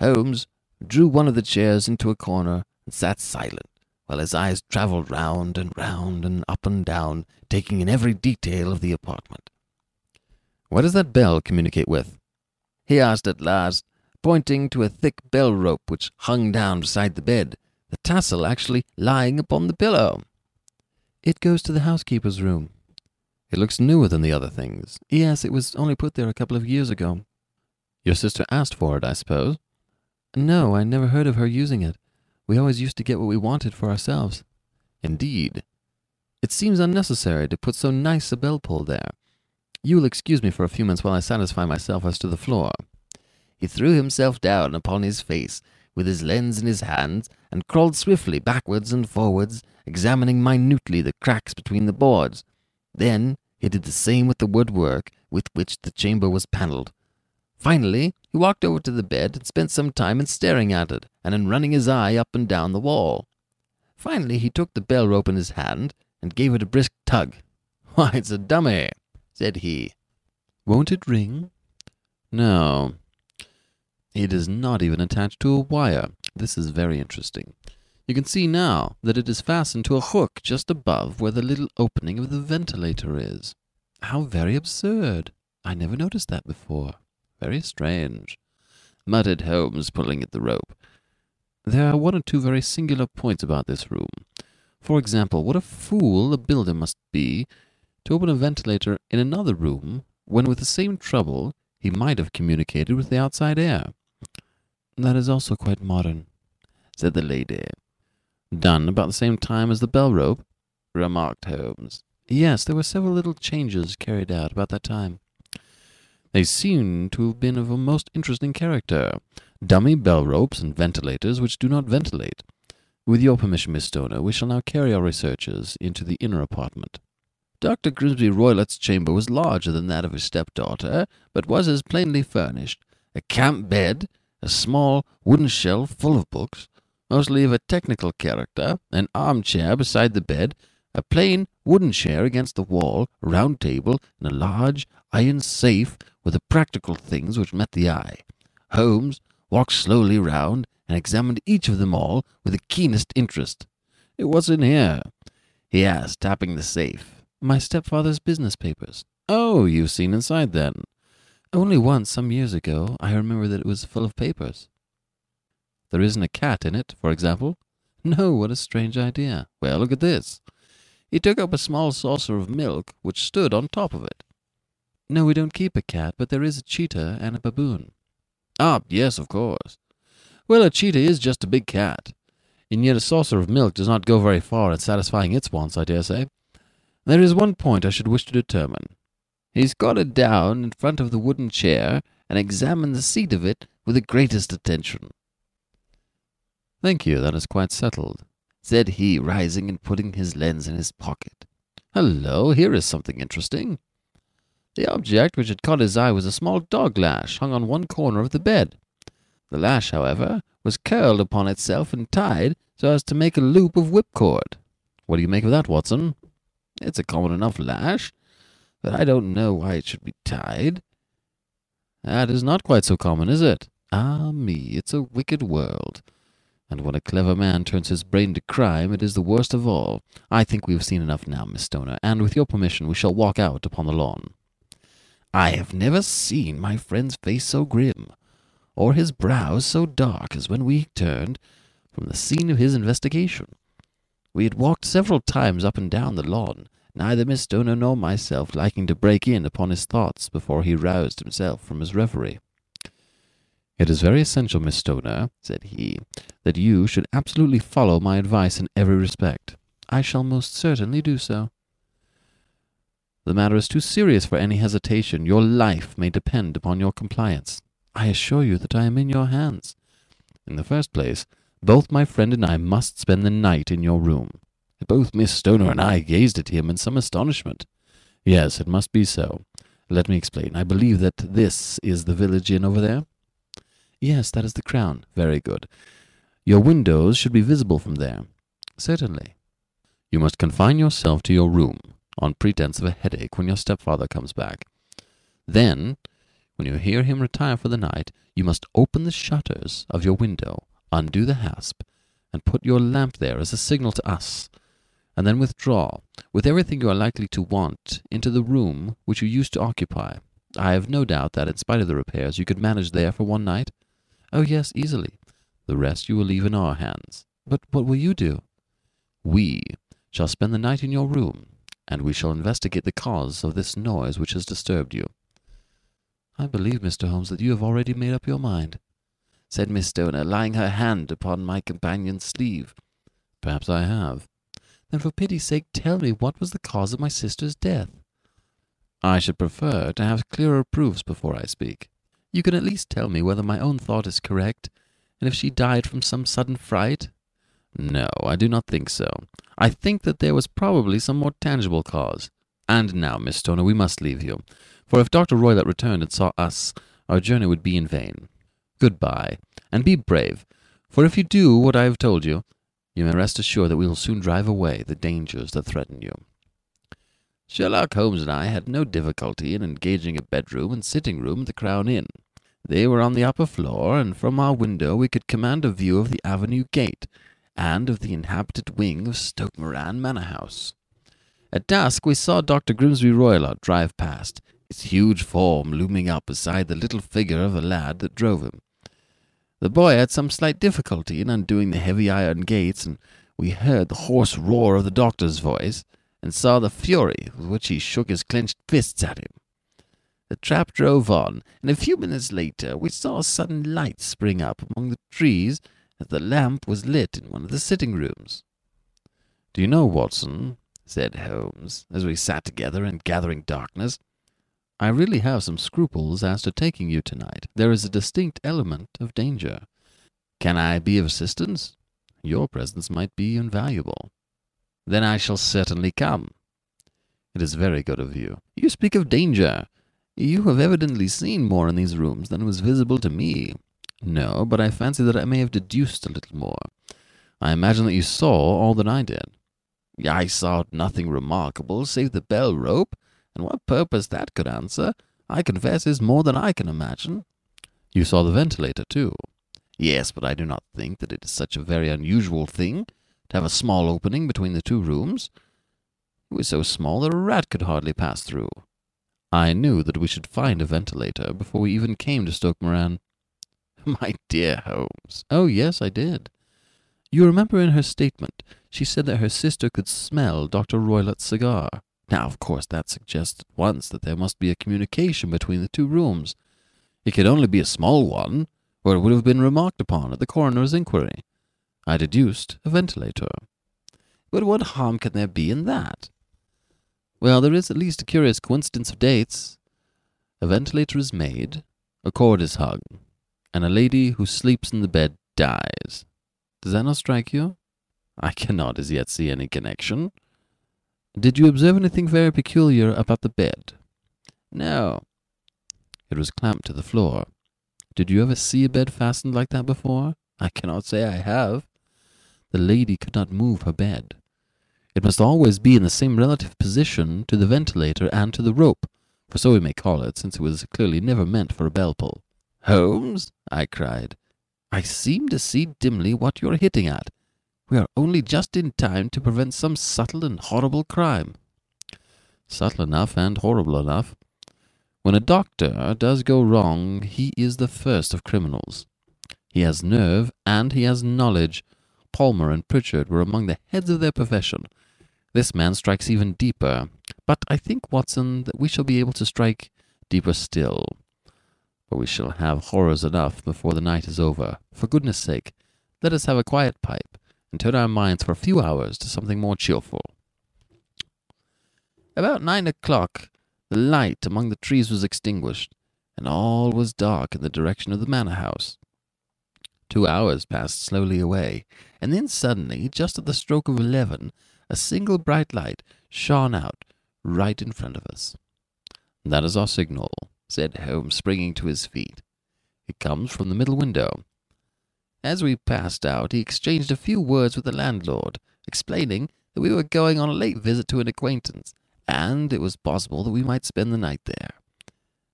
Holmes drew one of the chairs into a corner and sat silent, while his eyes travelled round and round and up and down, taking in every detail of the apartment. What does that bell communicate with? He asked at last, pointing to a thick bell rope which hung down beside the bed, the tassel actually lying upon the pillow. It goes to the housekeeper's room. It looks newer than the other things. Yes, it was only put there a couple of years ago. Your sister asked for it, I suppose? No, I never heard of her using it. We always used to get what we wanted for ourselves. Indeed. It seems unnecessary to put so nice a bell pull there. You will excuse me for a few minutes while I satisfy myself as to the floor. He threw himself down upon his face, with his lens in his hands, and crawled swiftly backwards and forwards, examining minutely the cracks between the boards. Then he did the same with the woodwork with which the chamber was panelled. Finally, he walked over to the bed and spent some time in staring at it, and in running his eye up and down the wall. Finally, he took the bell rope in his hand and gave it a brisk tug. Why, it's a dummy, said he. Won't it ring? No. It is not even attached to a wire. This is very interesting. You can see now that it is fastened to a hook just above where the little opening of the ventilator is. How very absurd! I never noticed that before. Very strange, muttered Holmes, pulling at the rope. There are one or two very singular points about this room. For example, what a fool the builder must be to open a ventilator in another room when, with the same trouble, he might have communicated with the outside air. That is also quite modern, said the lady. Done about the same time as the bell rope, remarked Holmes. Yes, there were several little changes carried out about that time. They seem to have been of a most interesting character. Dummy bell ropes and ventilators which do not ventilate. With your permission, Miss Stoner, we shall now carry our researches into the inner apartment. Dr. Grimsby Roylott's chamber was larger than that of his stepdaughter, but was as plainly furnished. A camp bed, a small wooden shelf full of books, mostly of a technical character, an armchair beside the bed, a plain wooden chair against the wall, a round table, and a large iron safe with the practical things which met the eye. Holmes walked slowly round and examined each of them all with the keenest interest. What's in here? he asked, tapping the safe. My stepfather's business papers. Oh, you've seen inside then. Only once, some years ago, I remember that it was full of papers. There isn't a cat in it, for example? No, what a strange idea. Well, look at this. He took up a small saucer of milk which stood on top of it. No, we don't keep a cat, but there is a cheetah and a baboon. Ah, yes, of course. Well, a cheetah is just a big cat, and yet a saucer of milk does not go very far in satisfying its wants, I dare say. There is one point I should wish to determine. He squatted down in front of the wooden chair and examined the seat of it with the greatest attention. Thank you, that is quite settled, said he, rising and putting his lens in his pocket. Hello, here is something interesting. The object which had caught his eye was a small dog lash hung on one corner of the bed. The lash, however, was curled upon itself and tied so as to make a loop of whipcord. What do you make of that, Watson? It's a common enough lash, but I don't know why it should be tied. That is not quite so common, is it? Ah me, it's a wicked world. And when a clever man turns his brain to crime, it is the worst of all. I think we have seen enough now, Miss Stoner, and with your permission we shall walk out upon the lawn. I have never seen my friend's face so grim, or his brows so dark as when we turned from the scene of his investigation. We had walked several times up and down the lawn, neither Miss Stoner nor myself liking to break in upon his thoughts before he roused himself from his reverie. It is very essential, Miss Stoner, said he, that you should absolutely follow my advice in every respect. I shall most certainly do so. The matter is too serious for any hesitation. Your life may depend upon your compliance. I assure you that I am in your hands. In the first place, both my friend and I must spend the night in your room. Both Miss Stoner and I gazed at him in some astonishment. Yes, it must be so. Let me explain. I believe that this is the village inn over there? Yes, that is the crown. Very good. Your windows should be visible from there. Certainly. You must confine yourself to your room, on pretense of a headache, when your stepfather comes back. Then, when you hear him retire for the night, you must open the shutters of your window, undo the hasp, and put your lamp there as a signal to us, and then withdraw, with everything you are likely to want, into the room which you used to occupy. I have no doubt that, in spite of the repairs, you could manage there for one night. Oh, yes, easily. The rest you will leave in our hands. But what will you do? We shall spend the night in your room, and we shall investigate the cause of this noise which has disturbed you. I believe, Mr. Holmes, that you have already made up your mind, said Miss Stoner, laying her hand upon my companion's sleeve. Perhaps I have. Then for pity's sake tell me what was the cause of my sister's death. I should prefer to have clearer proofs before I speak. You can at least tell me whether my own thought is correct, and if she died from some sudden fright. No, I do not think so. I think that there was probably some more tangible cause. And now, Miss Stoner, we must leave you, for if Dr. Roylott returned and saw us, our journey would be in vain. Goodbye, and be brave, for if you do what I have told you, you may rest assured that we will soon drive away the dangers that threaten you. Sherlock Holmes and I had no difficulty in engaging a bedroom and sitting room at the Crown Inn. They were on the upper floor, and from our window we could command a view of the avenue gate and of the inhabited wing of Stoke Moran Manor House. At dusk we saw Dr. Grimsby Roylott drive past, his huge form looming up beside the little figure of the lad that drove him. The boy had some slight difficulty in undoing the heavy iron gates, and we heard the hoarse roar of the doctor's voice, and saw the fury with which he shook his clenched fists at him. The trap drove on, and a few minutes later we saw a sudden light spring up among the trees as the lamp was lit in one of the sitting rooms. Do you know, Watson, said Holmes, as we sat together in gathering darkness, I really have some scruples as to taking you tonight. There is a distinct element of danger. Can I be of assistance? Your presence might be invaluable. Then I shall certainly come. It is very good of you. You speak of danger. You have evidently seen more in these rooms than was visible to me. No, but I fancy that I may have deduced a little more. I imagine that you saw all that I did. I saw nothing remarkable save the bell rope, and what purpose that could answer, I confess is more than I can imagine. You saw the ventilator, too. Yes, but I do not think that it is such a very unusual thing to have a small opening between the two rooms. It was so small that a rat could hardly pass through. I knew that we should find a ventilator before we even came to Stoke Moran. My dear Holmes. Oh, yes, I did. You remember in her statement she said that her sister could smell Dr. Roylott's cigar. Now, of course, that suggests at once that there must be a communication between the two rooms. It could only be a small one, or it would have been remarked upon at the coroner's inquiry. I deduced a ventilator. But what harm can there be in that? Well, there is at least a curious coincidence of dates. A ventilator is made, a cord is hung, and a lady who sleeps in the bed dies. Does that not strike you? I cannot as yet see any connection. Did you observe anything very peculiar about the bed? No. It was clamped to the floor. Did you ever see a bed fastened like that before? I cannot say I have. The lady could not move her bed. It must always be in the same relative position to the ventilator and to the rope, for so we may call it, since it was clearly never meant for a bell pull. Holmes, I cried, I seem to see dimly what you are hitting at. We are only just in time to prevent some subtle and horrible crime. Subtle enough and horrible enough. When a doctor does go wrong, he is the first of criminals. He has nerve and he has knowledge. Palmer and Pritchard were among the heads of their profession. This man strikes even deeper. But I think, Watson, that we shall be able to strike deeper still. But we shall have horrors enough before the night is over. For goodness sake, let us have a quiet pipe and turn our minds for a few hours to something more cheerful. About nine o'clock, the light among the trees was extinguished, and all was dark in the direction of the manor house. Two hours passed slowly away, and then suddenly, just at the stroke of eleven, a single bright light shone out right in front of us. That is our signal, said Holmes, springing to his feet. It comes from the middle window. As we passed out, he exchanged a few words with the landlord, explaining that we were going on a late visit to an acquaintance, and it was possible that we might spend the night there.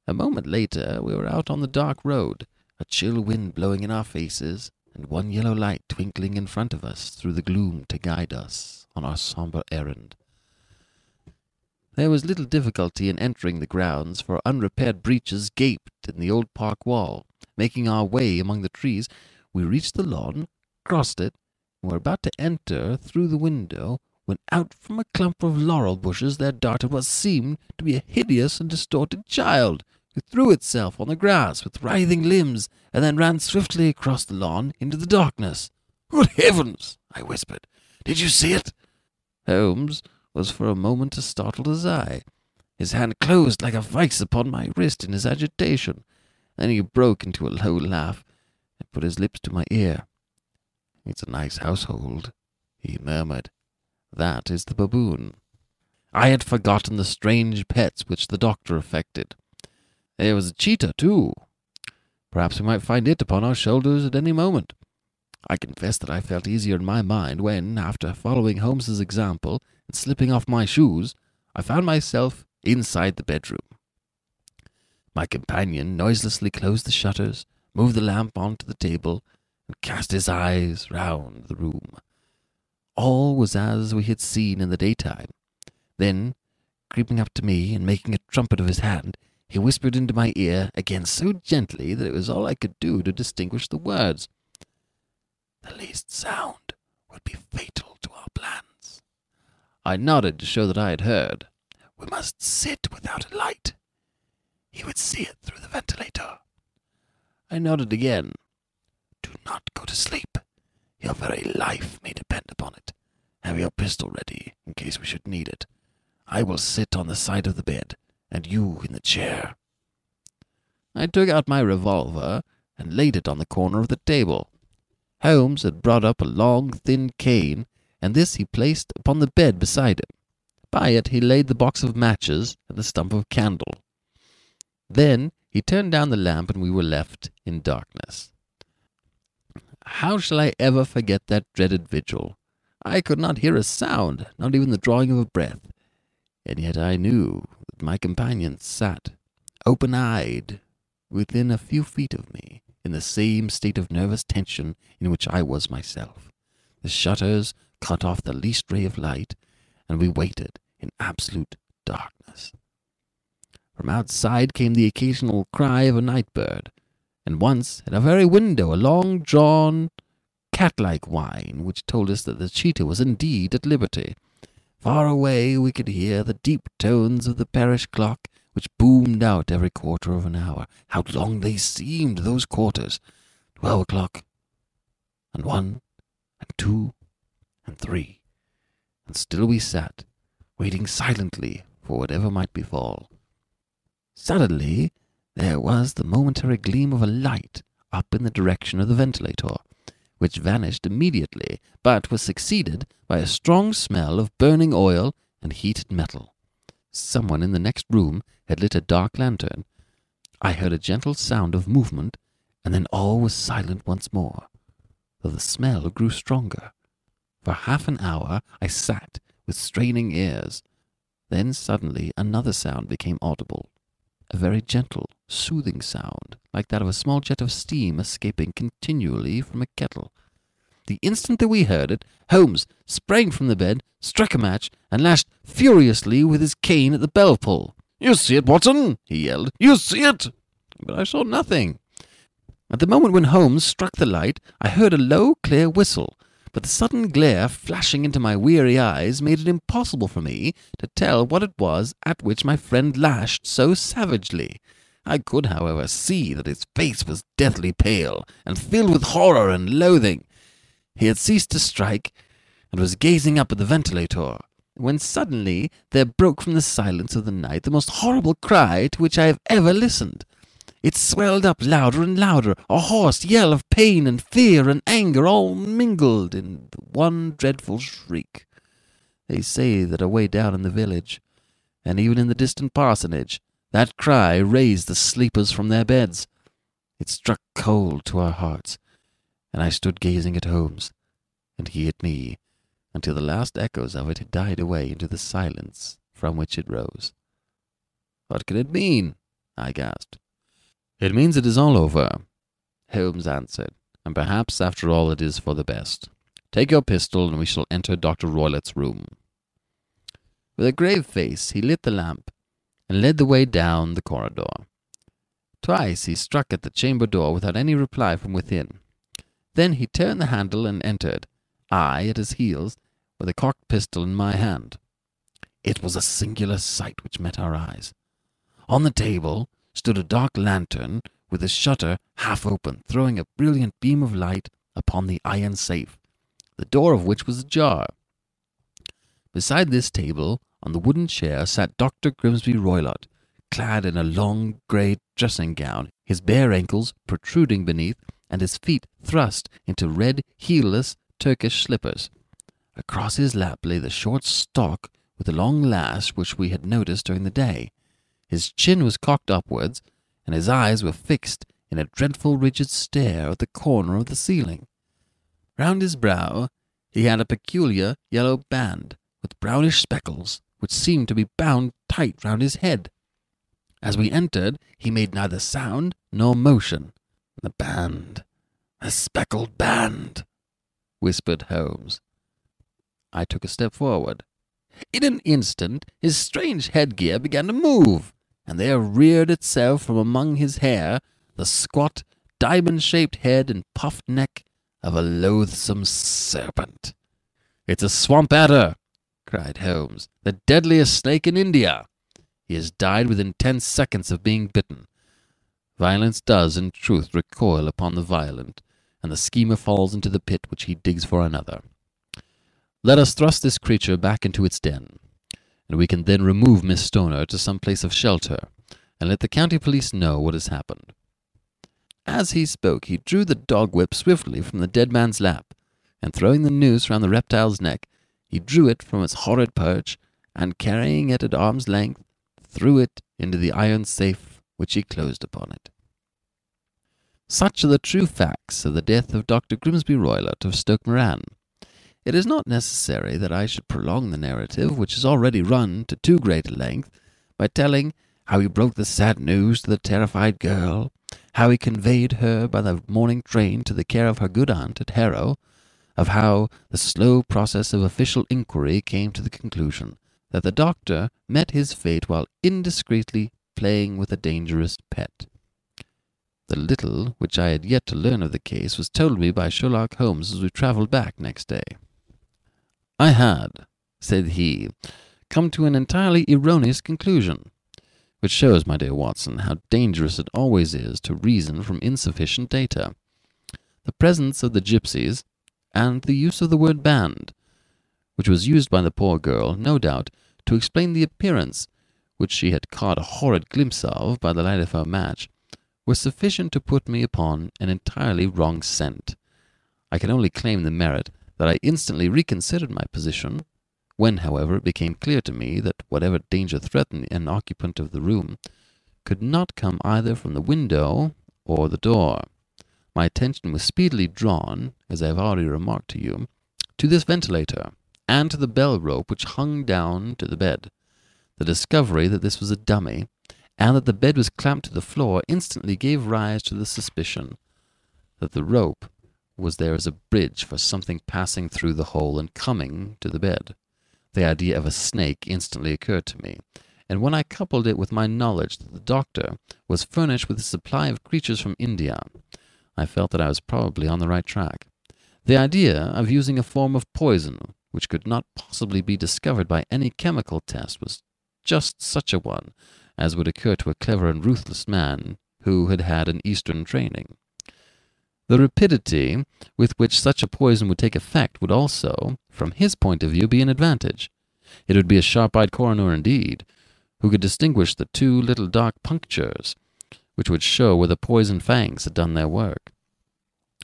A moment later, we were out on the dark road, a chill wind blowing in our faces, and one yellow light twinkling in front of us through the gloom to guide us on our somber errand. There was little difficulty in entering the grounds, for unrepaired breaches gaped in the old park wall. Making our way among the trees, we reached the lawn, crossed it, and were about to enter through the window, when out from a clump of laurel bushes there darted what seemed to be a hideous and distorted child, who threw itself on the grass with writhing limbs, and then ran swiftly across the lawn into the darkness. Good heavens! I whispered. Did you see it? Holmes was for a moment as startled as I. His hand closed like a vice upon my wrist in his agitation. Then he broke into a low laugh and put his lips to my ear. It's a nice household, he murmured. That is the baboon. I had forgotten the strange pets which the doctor affected. There was a cheetah, too. Perhaps we might find it upon our shoulders at any moment. I confess that I felt easier in my mind when, after following Holmes's example and slipping off my shoes, I found myself inside the bedroom. My companion noiselessly closed the shutters, moved the lamp onto the table, and cast his eyes round the room. All was as we had seen in the daytime. Then, creeping up to me and making a trumpet of his hand, he whispered into my ear again so gently that it was all I could do to distinguish the words. The least sound would be fatal to our plans. I nodded to show that I had heard. We must sit without a light. He would see it through the ventilator. I nodded again. Do not go to sleep. Your very life may depend upon it. Have your pistol ready, in case we should need it. I will sit on the side of the bed, and you in the chair. I took out my revolver and laid it on the corner of the table. Holmes had brought up a long, thin cane, and this he placed upon the bed beside him. By it he laid the box of matches and the stump of candle. Then he turned down the lamp, and we were left in darkness. How shall I ever forget that dreaded vigil? I could not hear a sound, not even the drawing of a breath, and yet I knew my companion sat open eyed, within a few feet of me, in the same state of nervous tension in which I was myself. The shutters cut off the least ray of light, and we waited in absolute darkness. From outside came the occasional cry of a night bird, and once at our very window a long drawn, cat like whine which told us that the cheetah was indeed at liberty. Far away we could hear the deep tones of the parish clock, which boomed out every quarter of an hour. How long they seemed, those quarters! Twelve o'clock, and one, and two, and three. And still we sat, waiting silently for whatever might befall. Suddenly there was the momentary gleam of a light up in the direction of the ventilator, which vanished immediately, but was succeeded by a strong smell of burning oil and heated metal. Someone in the next room had lit a dark lantern. I heard a gentle sound of movement, and then all was silent once more, though the smell grew stronger. For half an hour I sat with straining ears. Then suddenly another sound became audible a very gentle, soothing sound, like that of a small jet of steam escaping continually from a kettle. The instant that we heard it, Holmes sprang from the bed, struck a match, and lashed furiously with his cane at the bell pull. You see it, Watson? he yelled. You see it? But I saw nothing. At the moment when Holmes struck the light, I heard a low, clear whistle, but the sudden glare flashing into my weary eyes made it impossible for me to tell what it was at which my friend lashed so savagely. I could, however, see that his face was deathly pale and filled with horror and loathing. He had ceased to strike and was gazing up at the ventilator, when suddenly there broke from the silence of the night the most horrible cry to which I have ever listened. It swelled up louder and louder, a hoarse yell of pain and fear and anger all mingled in one dreadful shriek. They say that away down in the village, and even in the distant parsonage, that cry raised the sleepers from their beds. It struck cold to our hearts, and I stood gazing at Holmes, and he at me, until the last echoes of it had died away into the silence from which it rose. What can it mean? I gasped. It means it is all over, Holmes answered, and perhaps after all it is for the best. Take your pistol and we shall enter Dr. Roylott's room. With a grave face, he lit the lamp and led the way down the corridor. Twice he struck at the chamber door without any reply from within. Then he turned the handle and entered, I at his heels, with a cocked pistol in my hand. It was a singular sight which met our eyes. On the table stood a dark lantern with the shutter half open, throwing a brilliant beam of light upon the iron safe, the door of which was ajar. Beside this table, on the wooden chair, sat Dr. Grimsby Roylott, clad in a long grey dressing gown, his bare ankles protruding beneath, and his feet thrust into red, heelless Turkish slippers. Across his lap lay the short stock with the long lash which we had noticed during the day. His chin was cocked upwards, and his eyes were fixed in a dreadful rigid stare at the corner of the ceiling. Round his brow he had a peculiar yellow band, with brownish speckles, which seemed to be bound tight round his head. As we entered, he made neither sound nor motion. The band, the speckled band, whispered Holmes. I took a step forward. In an instant, his strange headgear began to move and there reared itself from among his hair the squat, diamond shaped head and puffed neck of a loathsome serpent. It's a swamp adder, cried Holmes, the deadliest snake in India. He has died within ten seconds of being bitten. Violence does, in truth, recoil upon the violent, and the schemer falls into the pit which he digs for another. Let us thrust this creature back into its den and we can then remove Miss Stoner to some place of shelter, and let the county police know what has happened. As he spoke, he drew the dog whip swiftly from the dead man's lap, and throwing the noose round the reptile's neck, he drew it from its horrid perch, and carrying it at arm's length, threw it into the iron safe which he closed upon it. Such are the true facts of the death of Dr. Grimsby Roylott of Stoke Moran. It is not necessary that I should prolong the narrative, which has already run to too great a length, by telling how he broke the sad news to the terrified girl, how he conveyed her by the morning train to the care of her good aunt at Harrow, of how the slow process of official inquiry came to the conclusion that the doctor met his fate while indiscreetly playing with a dangerous pet. The little which I had yet to learn of the case was told me by Sherlock Holmes as we travelled back next day. I had, said he, come to an entirely erroneous conclusion, which shows, my dear Watson, how dangerous it always is to reason from insufficient data. The presence of the gypsies, and the use of the word band, which was used by the poor girl, no doubt, to explain the appearance which she had caught a horrid glimpse of by the light of her match, were sufficient to put me upon an entirely wrong scent. I can only claim the merit that I instantly reconsidered my position. When, however, it became clear to me that whatever danger threatened an occupant of the room could not come either from the window or the door, my attention was speedily drawn, as I have already remarked to you, to this ventilator, and to the bell rope which hung down to the bed. The discovery that this was a dummy, and that the bed was clamped to the floor, instantly gave rise to the suspicion that the rope was there as a bridge for something passing through the hole and coming to the bed. The idea of a snake instantly occurred to me, and when I coupled it with my knowledge that the doctor was furnished with a supply of creatures from India, I felt that I was probably on the right track. The idea of using a form of poison which could not possibly be discovered by any chemical test was just such a one as would occur to a clever and ruthless man who had had an Eastern training. The rapidity with which such a poison would take effect would also, from his point of view, be an advantage. It would be a sharp eyed coroner indeed, who could distinguish the two little dark punctures which would show where the poison fangs had done their work.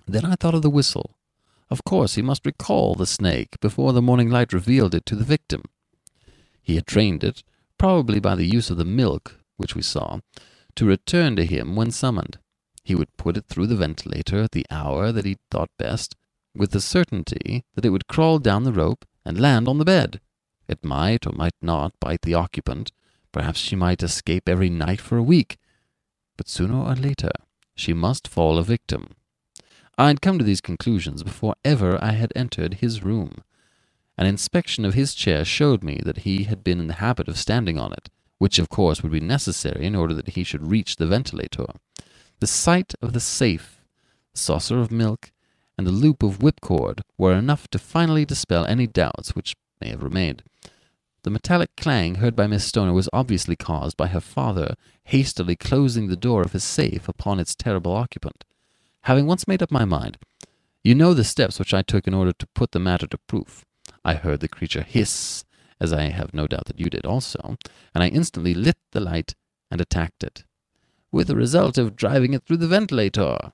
Then I thought of the whistle. Of course, he must recall the snake before the morning light revealed it to the victim. He had trained it, probably by the use of the milk which we saw, to return to him when summoned. He would put it through the ventilator at the hour that he thought best, with the certainty that it would crawl down the rope and land on the bed. It might or might not bite the occupant. Perhaps she might escape every night for a week. But sooner or later she must fall a victim. I had come to these conclusions before ever I had entered his room. An inspection of his chair showed me that he had been in the habit of standing on it, which of course would be necessary in order that he should reach the ventilator. The sight of the safe, the saucer of milk, and the loop of whipcord were enough to finally dispel any doubts which may have remained. The metallic clang heard by Miss Stoner was obviously caused by her father hastily closing the door of his safe upon its terrible occupant. Having once made up my mind, you know the steps which I took in order to put the matter to proof. I heard the creature hiss, as I have no doubt that you did also, and I instantly lit the light and attacked it, with the result of driving it through the ventilator,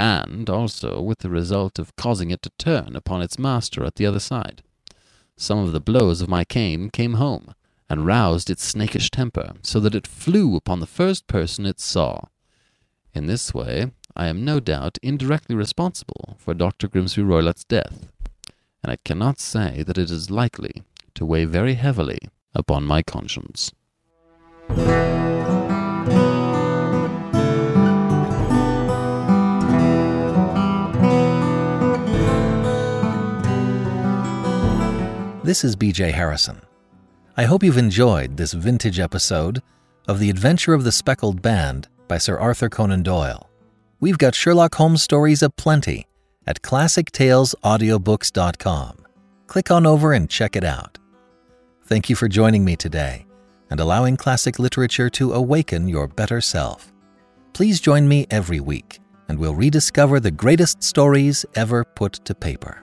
and also with the result of causing it to turn upon its master at the other side. Some of the blows of my cane came home, and roused its snakish temper, so that it flew upon the first person it saw. In this way, I am no doubt indirectly responsible for Dr. Grimsby Roylott's death, and I cannot say that it is likely to weigh very heavily upon my conscience. This is BJ Harrison. I hope you've enjoyed this vintage episode of The Adventure of the Speckled Band by Sir Arthur Conan Doyle. We've got Sherlock Holmes stories aplenty at classictalesaudiobooks.com. Click on over and check it out. Thank you for joining me today and allowing classic literature to awaken your better self. Please join me every week, and we'll rediscover the greatest stories ever put to paper.